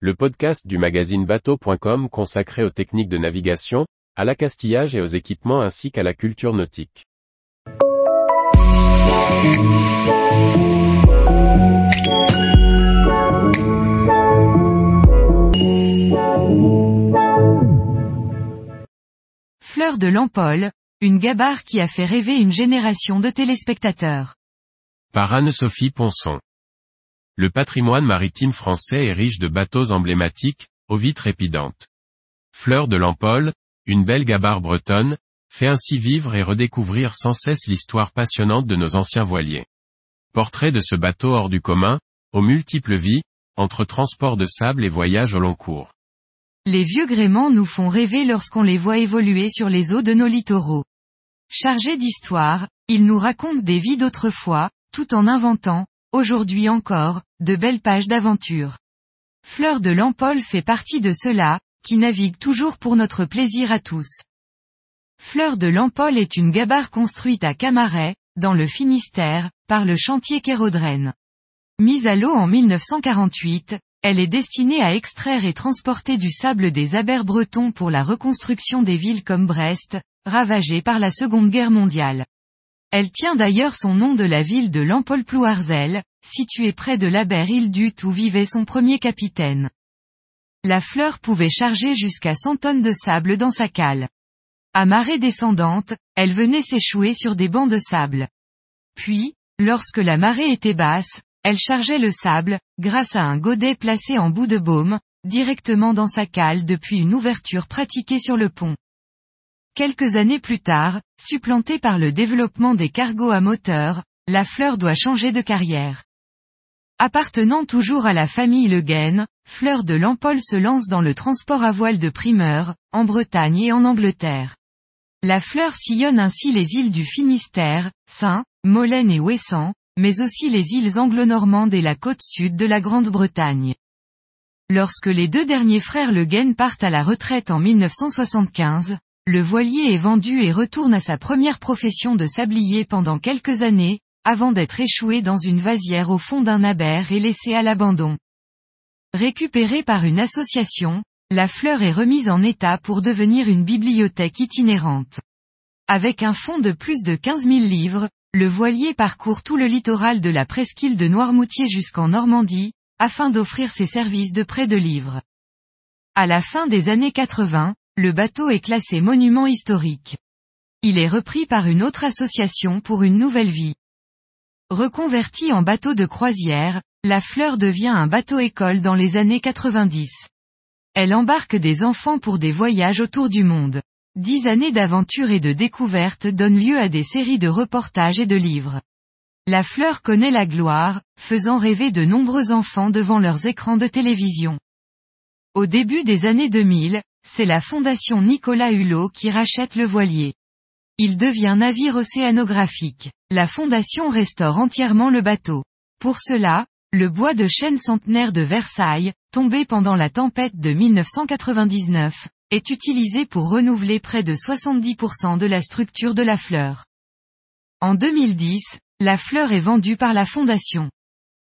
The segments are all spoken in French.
le podcast du magazine bateau.com consacré aux techniques de navigation, à l'accastillage et aux équipements ainsi qu'à la culture nautique. Fleur de Lampol, une gabarre qui a fait rêver une génération de téléspectateurs. Par Anne-Sophie Ponson. Le patrimoine maritime français est riche de bateaux emblématiques, aux vitres trépidantes. Fleur de Lampol, une belle gabarre bretonne, fait ainsi vivre et redécouvrir sans cesse l'histoire passionnante de nos anciens voiliers. Portrait de ce bateau hors du commun, aux multiples vies, entre transport de sable et voyage au long cours. Les vieux gréments nous font rêver lorsqu'on les voit évoluer sur les eaux de nos littoraux. Chargés d'histoire, ils nous racontent des vies d'autrefois, tout en inventant, aujourd'hui encore, de belles pages d'aventure. Fleur de Lampol fait partie de ceux-là, qui naviguent toujours pour notre plaisir à tous. Fleur de Lampol est une gabarre construite à Camaret, dans le Finistère, par le chantier Kérodren. Mise à l'eau en 1948, elle est destinée à extraire et transporter du sable des abers bretons pour la reconstruction des villes comme Brest, ravagées par la Seconde Guerre mondiale. Elle tient d'ailleurs son nom de la ville de Lampol-Plouarzel, située près de l'Aber-Île-Dut où vivait son premier capitaine. La fleur pouvait charger jusqu'à 100 tonnes de sable dans sa cale. À marée descendante, elle venait s'échouer sur des bancs de sable. Puis, lorsque la marée était basse, elle chargeait le sable, grâce à un godet placé en bout de baume, directement dans sa cale depuis une ouverture pratiquée sur le pont. Quelques années plus tard, supplantée par le développement des cargos à moteur, la fleur doit changer de carrière. Appartenant toujours à la famille Le Guen, Fleur de Lampol se lance dans le transport à voile de primeur, en Bretagne et en Angleterre. La fleur sillonne ainsi les îles du Finistère, Saint, Molène et Ouessant, mais aussi les îles anglo-normandes et la côte sud de la Grande-Bretagne. Lorsque les deux derniers frères Le Guen partent à la retraite en 1975, le voilier est vendu et retourne à sa première profession de sablier pendant quelques années, avant d'être échoué dans une vasière au fond d'un aber et laissé à l'abandon. Récupéré par une association, la fleur est remise en état pour devenir une bibliothèque itinérante. Avec un fonds de plus de 15 000 livres, le voilier parcourt tout le littoral de la presqu'île de Noirmoutier jusqu'en Normandie, afin d'offrir ses services de prêt de livres. À la fin des années 80, le bateau est classé monument historique. Il est repris par une autre association pour une nouvelle vie. Reconverti en bateau de croisière, la Fleur devient un bateau-école dans les années 90. Elle embarque des enfants pour des voyages autour du monde. Dix années d'aventure et de découverte donnent lieu à des séries de reportages et de livres. La Fleur connaît la gloire, faisant rêver de nombreux enfants devant leurs écrans de télévision. Au début des années 2000, c'est la fondation Nicolas Hulot qui rachète le voilier. Il devient navire océanographique. La fondation restaure entièrement le bateau. Pour cela, le bois de chêne centenaire de Versailles, tombé pendant la tempête de 1999, est utilisé pour renouveler près de 70% de la structure de la fleur. En 2010, la fleur est vendue par la fondation.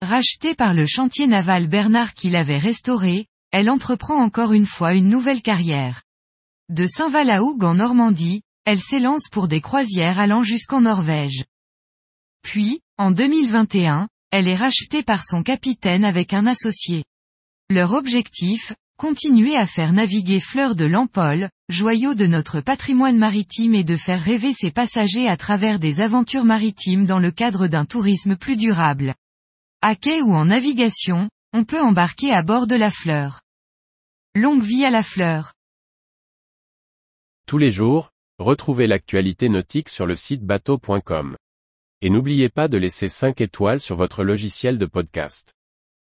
Rachetée par le chantier naval Bernard qui l'avait restaurée, elle entreprend encore une fois une nouvelle carrière. De Saint-Val-à-Hougue en Normandie, elle s'élance pour des croisières allant jusqu'en Norvège. Puis, en 2021, elle est rachetée par son capitaine avec un associé. Leur objectif, continuer à faire naviguer Fleur de Lampol, joyau de notre patrimoine maritime et de faire rêver ses passagers à travers des aventures maritimes dans le cadre d'un tourisme plus durable. À quai ou en navigation, on peut embarquer à bord de la fleur. Longue vie à la fleur. Tous les jours, retrouvez l'actualité nautique sur le site bateau.com. Et n'oubliez pas de laisser 5 étoiles sur votre logiciel de podcast.